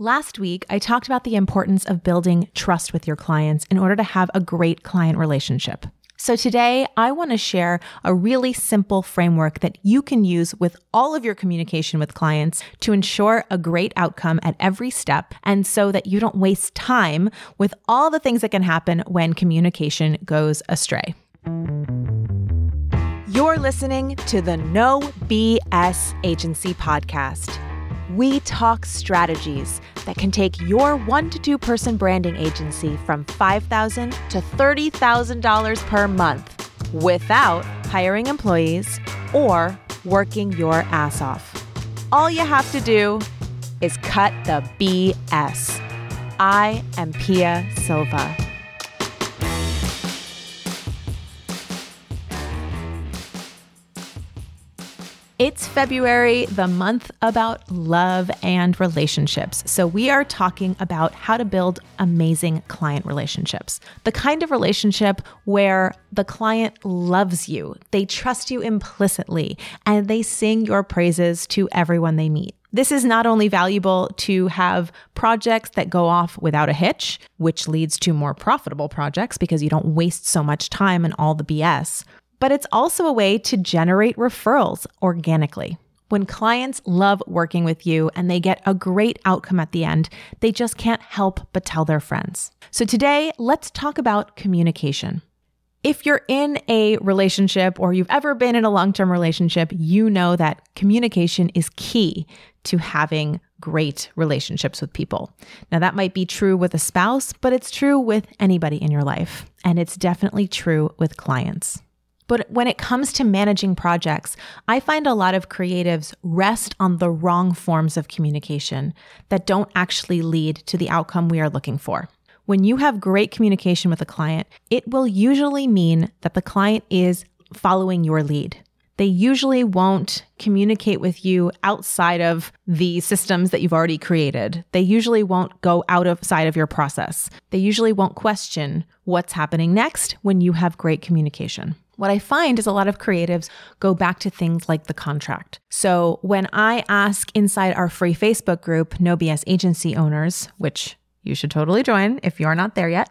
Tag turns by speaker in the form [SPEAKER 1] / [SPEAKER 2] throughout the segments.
[SPEAKER 1] Last week, I talked about the importance of building trust with your clients in order to have a great client relationship. So today, I want to share a really simple framework that you can use with all of your communication with clients to ensure a great outcome at every step and so that you don't waste time with all the things that can happen when communication goes astray. You're listening to the No BS Agency Podcast we talk strategies that can take your one to two person branding agency from 5,000 to $30,000 per month without hiring employees or working your ass off. All you have to do is cut the BS. I am Pia Silva. It's February, the month about love and relationships. So, we are talking about how to build amazing client relationships. The kind of relationship where the client loves you, they trust you implicitly, and they sing your praises to everyone they meet. This is not only valuable to have projects that go off without a hitch, which leads to more profitable projects because you don't waste so much time and all the BS, but it's also a way to generate referrals organically. When clients love working with you and they get a great outcome at the end, they just can't help but tell their friends. So today, let's talk about communication. If you're in a relationship or you've ever been in a long term relationship, you know that communication is key to having great relationships with people. Now, that might be true with a spouse, but it's true with anybody in your life. And it's definitely true with clients. But when it comes to managing projects, I find a lot of creatives rest on the wrong forms of communication that don't actually lead to the outcome we are looking for. When you have great communication with a client, it will usually mean that the client is following your lead. They usually won't communicate with you outside of the systems that you've already created. They usually won't go out of side of your process. They usually won't question what's happening next when you have great communication. What I find is a lot of creatives go back to things like the contract. So when I ask inside our free Facebook group, No BS Agency Owners, which you should totally join if you're not there yet,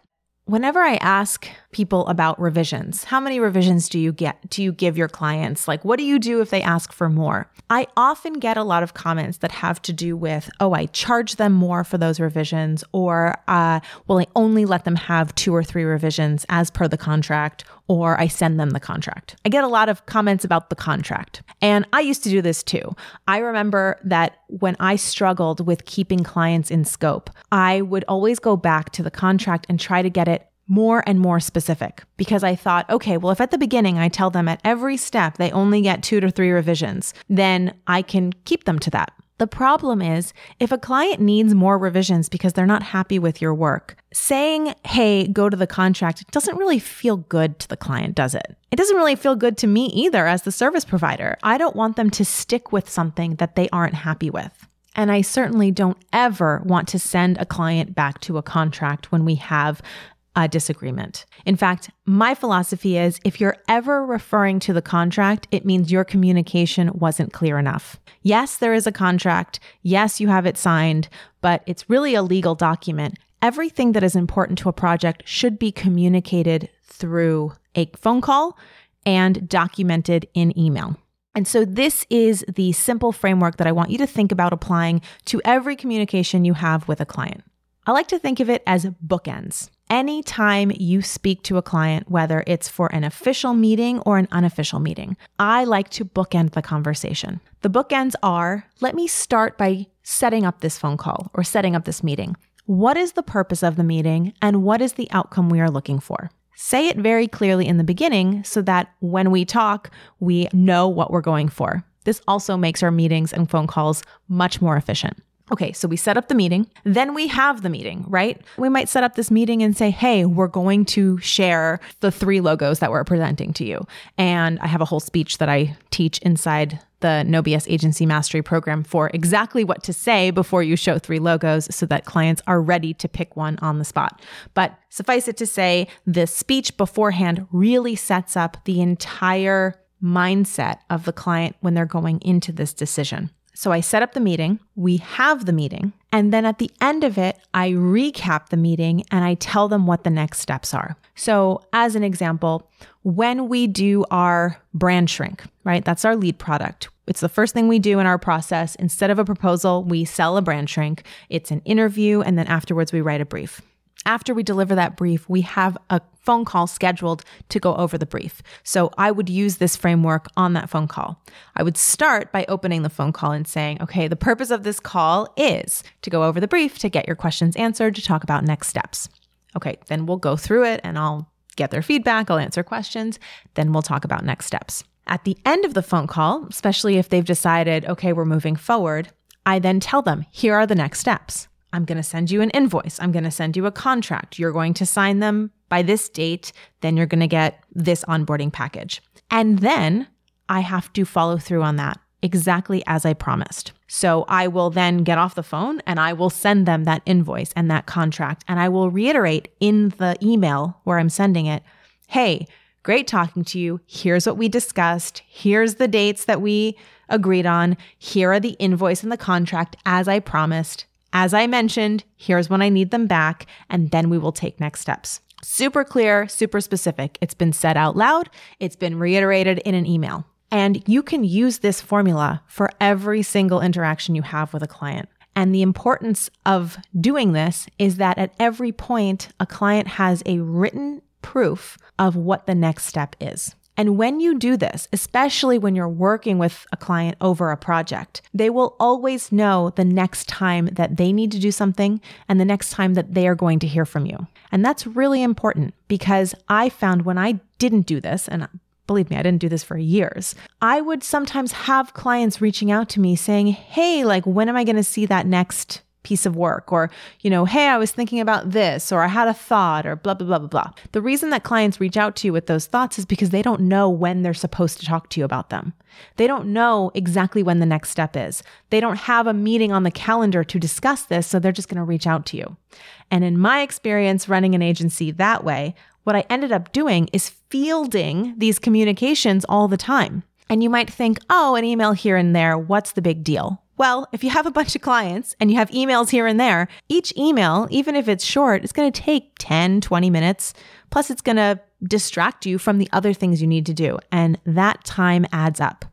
[SPEAKER 1] whenever I ask people about revisions, how many revisions do you get? Do you give your clients? Like, what do you do if they ask for more? I often get a lot of comments that have to do with, oh, I charge them more for those revisions, or, uh, well, I only let them have two or three revisions as per the contract, or I send them the contract. I get a lot of comments about the contract. And I used to do this too. I remember that when I struggled with keeping clients in scope, I would always go back to the contract and try to get it more and more specific because I thought, okay, well, if at the beginning I tell them at every step they only get two to three revisions, then I can keep them to that. The problem is if a client needs more revisions because they're not happy with your work, saying, hey, go to the contract doesn't really feel good to the client, does it? It doesn't really feel good to me either as the service provider. I don't want them to stick with something that they aren't happy with. And I certainly don't ever want to send a client back to a contract when we have a disagreement. In fact, my philosophy is if you're ever referring to the contract, it means your communication wasn't clear enough. Yes, there is a contract. Yes, you have it signed, but it's really a legal document. Everything that is important to a project should be communicated through a phone call and documented in email. And so, this is the simple framework that I want you to think about applying to every communication you have with a client. I like to think of it as bookends anytime you speak to a client, whether it's for an official meeting or an unofficial meeting, I like to bookend the conversation. The bookends are let me start by setting up this phone call or setting up this meeting. What is the purpose of the meeting and what is the outcome we are looking for? Say it very clearly in the beginning so that when we talk, we know what we're going for. This also makes our meetings and phone calls much more efficient. Okay, so we set up the meeting. Then we have the meeting, right? We might set up this meeting and say, hey, we're going to share the three logos that we're presenting to you. And I have a whole speech that I teach inside the No BS Agency Mastery Program for exactly what to say before you show three logos so that clients are ready to pick one on the spot. But suffice it to say, the speech beforehand really sets up the entire mindset of the client when they're going into this decision. So I set up the meeting, we have the meeting, And then at the end of it, I recap the meeting and I tell them what the next steps are. So, as an example, when we do our brand shrink, right? That's our lead product. It's the first thing we do in our process. Instead of a proposal, we sell a brand shrink. It's an interview, and then afterwards, we write a brief. After we deliver that brief, we have a phone call scheduled to go over the brief. So I would use this framework on that phone call. I would start by opening the phone call and saying, okay, the purpose of this call is to go over the brief, to get your questions answered, to talk about next steps. Okay, then we'll go through it and I'll get their feedback, I'll answer questions, then we'll talk about next steps. At the end of the phone call, especially if they've decided, okay, we're moving forward, I then tell them, here are the next steps. I'm going to send you an invoice. I'm going to send you a contract. You're going to sign them by this date. Then you're going to get this onboarding package. And then I have to follow through on that exactly as I promised. So I will then get off the phone and I will send them that invoice and that contract. And I will reiterate in the email where I'm sending it Hey, great talking to you. Here's what we discussed. Here's the dates that we agreed on. Here are the invoice and the contract as I promised. As I mentioned, here's when I need them back, and then we will take next steps. Super clear, super specific. It's been said out loud, it's been reiterated in an email. And you can use this formula for every single interaction you have with a client. And the importance of doing this is that at every point, a client has a written proof of what the next step is. And when you do this, especially when you're working with a client over a project, they will always know the next time that they need to do something and the next time that they are going to hear from you. And that's really important because I found when I didn't do this, and believe me, I didn't do this for years. I would sometimes have clients reaching out to me saying, Hey, like, when am I going to see that next piece of work or, you know, hey, I was thinking about this or I had a thought or blah, blah, blah, blah, blah. The reason that clients reach out to you with those thoughts is because they don't know when they're supposed to talk to you about them. They don't know exactly when the next step is. They don't have a meeting on the calendar to discuss this, so they're just going to reach out to you. And in my experience running an agency that way, what I ended up doing is fielding these communications all the time. And you might think, oh, an email here and there, what's the big deal? Well, if you have a bunch of clients and you have emails here and there, each email, even if it's short, is going to take 10, 20 minutes. Plus, it's going to distract you from the other things you need to do. And that time adds up.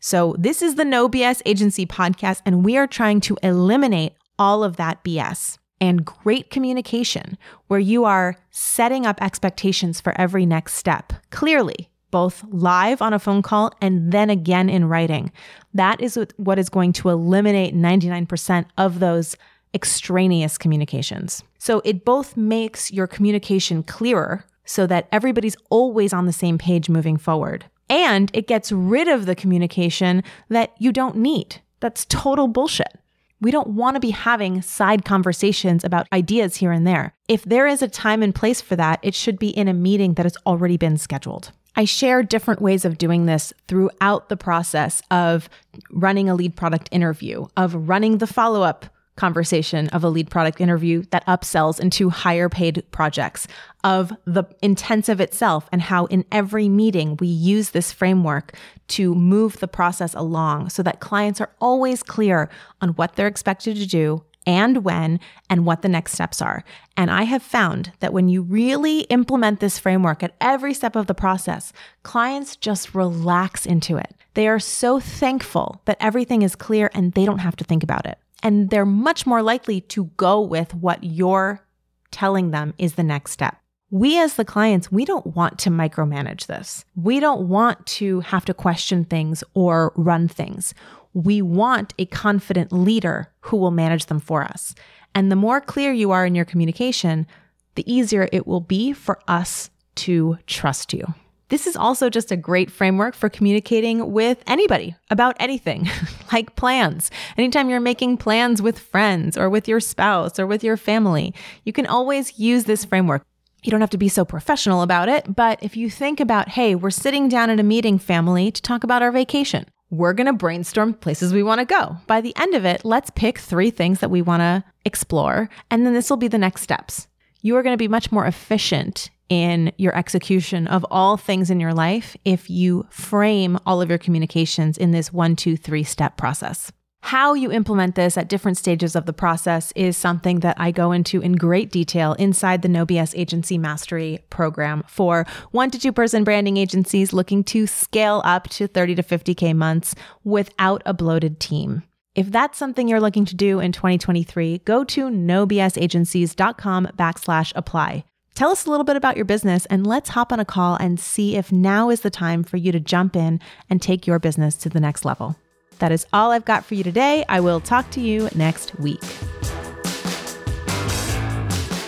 [SPEAKER 1] So, this is the No BS Agency podcast, and we are trying to eliminate all of that BS and great communication where you are setting up expectations for every next step clearly both live on a phone call and then again in writing. That is what is going to eliminate 99% of those extraneous communications. So it both makes your communication clearer so that everybody's always on the same page moving forward. And it gets rid of the communication that you don't need. That's total bullshit. We don't want to be having side conversations about ideas here and there. If there is a time and place for that, it should be in a meeting that has already been scheduled. I share different ways of doing this throughout the process of running a lead product interview, of running the follow up conversation of a lead product interview that upsells into higher paid projects, of the intensive itself, and how in every meeting we use this framework to move the process along so that clients are always clear on what they're expected to do and when and what the next steps are. And I have found that when you really implement this framework at every step of the process, clients just relax into it. They are so thankful that everything is clear and they don't have to think about it. And they're much more likely to go with what you're telling them is the next step. We, as the clients, we don't want to micromanage this. We don't want to have to question things or run things we want a confident leader who will manage them for us. And the more clear you are in your communication, the easier it will be for us to trust you. This is also just a great framework for communicating with anybody about anything, like plans. Anytime you're making plans with friends or with your spouse or with your family, you can always use this framework. You don't have to be so professional about it, but if you think about, hey, we're sitting down at a meeting, family, to talk about our vacation we're going to brainstorm places we want to go. By the end of it, let's pick three things that we want to explore, and then this will be the next steps. You are going to be much more efficient in your execution of all things in your life if you frame all of your communications in this one, two, three step process. How you implement this at different stages of the process is something that I go into in great detail inside the No BS Agency Mastery program for one to two person branding agencies looking to scale up to 30 to 50K months without a bloated team. If that's something you're looking to do in 2023, go to nobsagencies.com backslash apply. Tell us a little bit about your business and let's hop on a call and see if now is the time for you to jump in and take your business to the next level. That is all I've got for you today. I will talk to you next week.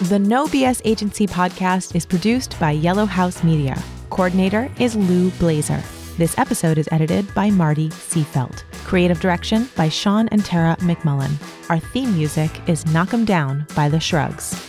[SPEAKER 1] The No BS Agency podcast is produced by Yellow House Media. Coordinator is Lou Blazer. This episode is edited by Marty Seafelt. Creative direction by Sean and Tara McMullen. Our theme music is Knock 'em Down by The Shrugs.